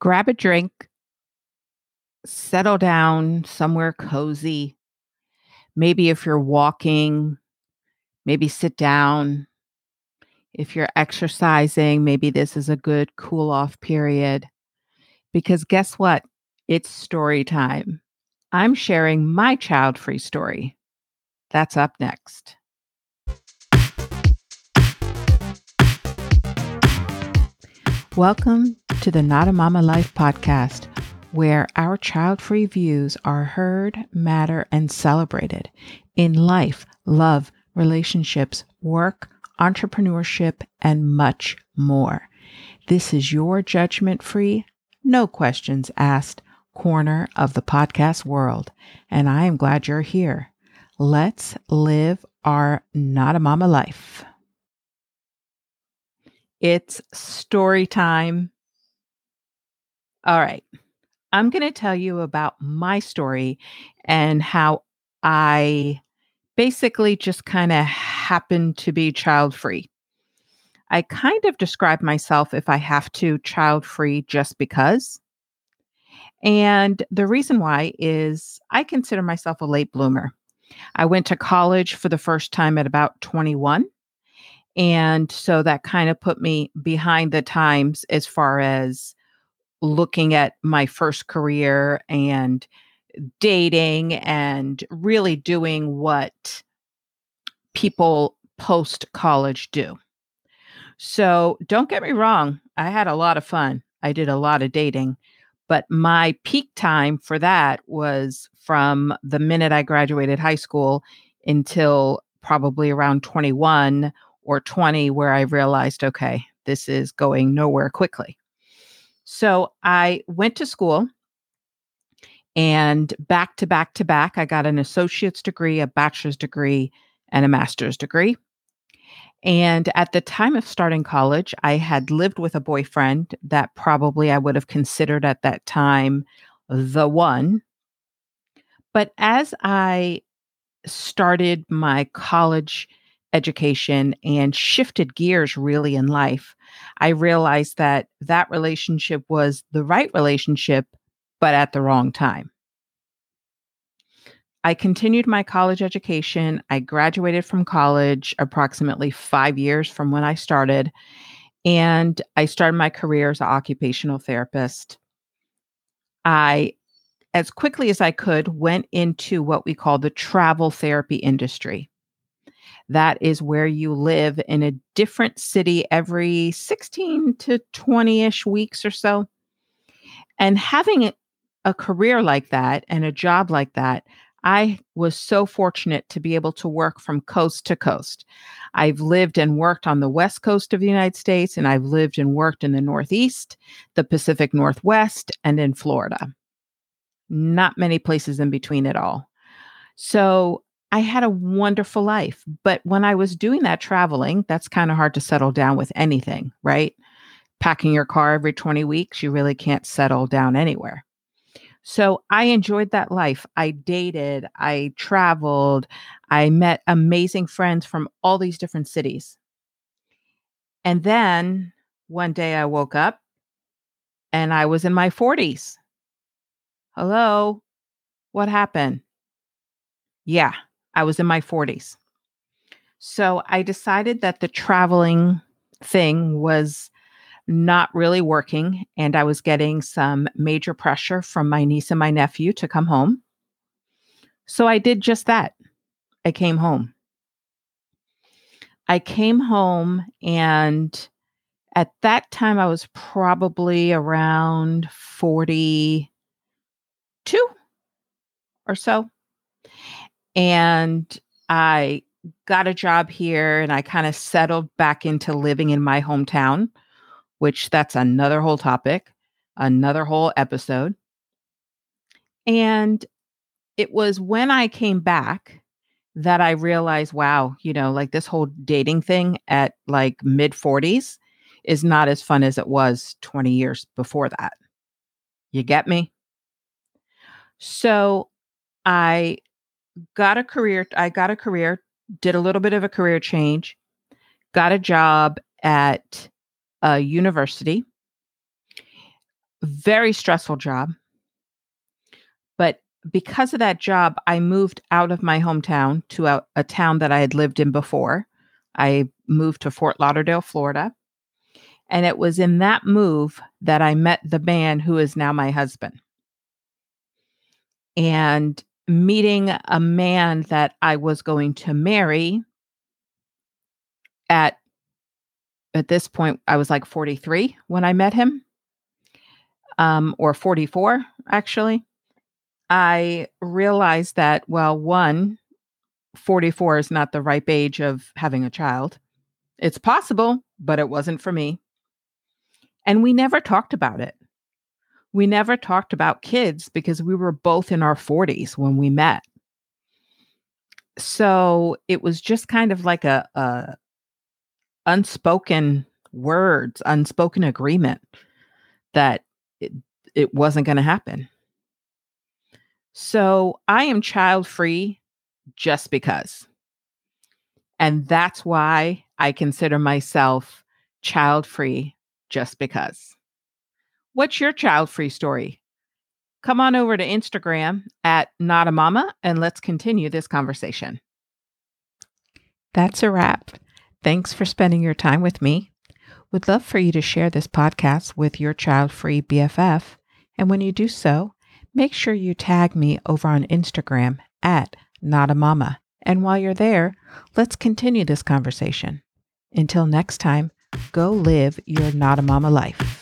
grab a drink, settle down somewhere cozy. Maybe if you're walking, maybe sit down. If you're exercising, maybe this is a good cool off period. Because guess what? It's story time. I'm sharing my child free story. That's up next. Welcome to the Not a Momma Life podcast, where our child free views are heard, matter, and celebrated in life, love, relationships, work, entrepreneurship, and much more. This is your judgment free, no questions asked corner of the podcast world, and I am glad you're here. Let's live our Not a Momma life. It's story time. All right. I'm going to tell you about my story and how I basically just kind of happened to be child free. I kind of describe myself, if I have to, child free just because. And the reason why is I consider myself a late bloomer. I went to college for the first time at about 21. And so that kind of put me behind the times as far as looking at my first career and dating and really doing what people post college do. So don't get me wrong, I had a lot of fun. I did a lot of dating, but my peak time for that was from the minute I graduated high school until probably around 21 or 20 where I realized, okay, this is going nowhere quickly. So I went to school and back to back to back, I got an associate's degree, a bachelor's degree, and a master's degree. And at the time of starting college, I had lived with a boyfriend that probably I would have considered at that time the one. But as I started my college education and shifted gears really in life, I realized that that relationship was the right relationship, but at the wrong time. I continued my college education. I graduated from college approximately five years from when I started, and I started my career as an occupational therapist. I, as quickly as I could, went into what we call the travel therapy industry. That is where you live in a different city every 16 to 20 ish weeks or so. And having a career like that and a job like that, I was so fortunate to be able to work from coast to coast. I've lived and worked on the west coast of the United States, and I've lived and worked in the Northeast, the Pacific Northwest, and in Florida. Not many places in between at all. So I had a wonderful life. But when I was doing that traveling, that's kind of hard to settle down with anything, right? Packing your car every 20 weeks, you really can't settle down anywhere. So I enjoyed that life. I dated, I traveled, I met amazing friends from all these different cities. And then one day I woke up and I was in my 40s. Hello, what happened? Yeah, I was in my 40s. So I decided that the traveling thing was not really working. And I was getting some major pressure from my niece and my nephew to come home. So I did just that. I came home. I came home, and at that time, I was probably around 42 or so. And I got a job here and I kind of settled back into living in my hometown, which that's another whole topic, another whole episode. And it was when I came back that I realized, wow, you know, like this whole dating thing at like mid 40s is not as fun as it was 20 years before that. You get me? So I got a career. I got a career, did a little bit of a career change, got a job at a university. very stressful job. But because of that job, I moved out of my hometown to a, a town that I had lived in before. I moved to Fort Lauderdale, Florida. And it was in that move that I met the man who is now my husband. And meeting a man that I was going to marry at at this point I was like 43 when I met him. Um or 44 actually. I realized that well one 44 is not the ripe age of having a child. It's possible, but it wasn't for me. And we never talked about it. We never talked about kids because we were both in our 40s when we met. So it was just kind of like a, a unspoken words, unspoken agreement that it, it wasn't going to happen. So I am child free just because. And that's why I consider myself child free just because. What's your child free story? Come on over to Instagram at Not a Momma and let's continue this conversation. That's a wrap. Thanks for spending your time with me. Would love for you to share this podcast with your child free BFF. And when you do so, make sure you tag me over on Instagram at Not a Momma. And while you're there, let's continue this conversation. Until next time, go live your Not a Momma life.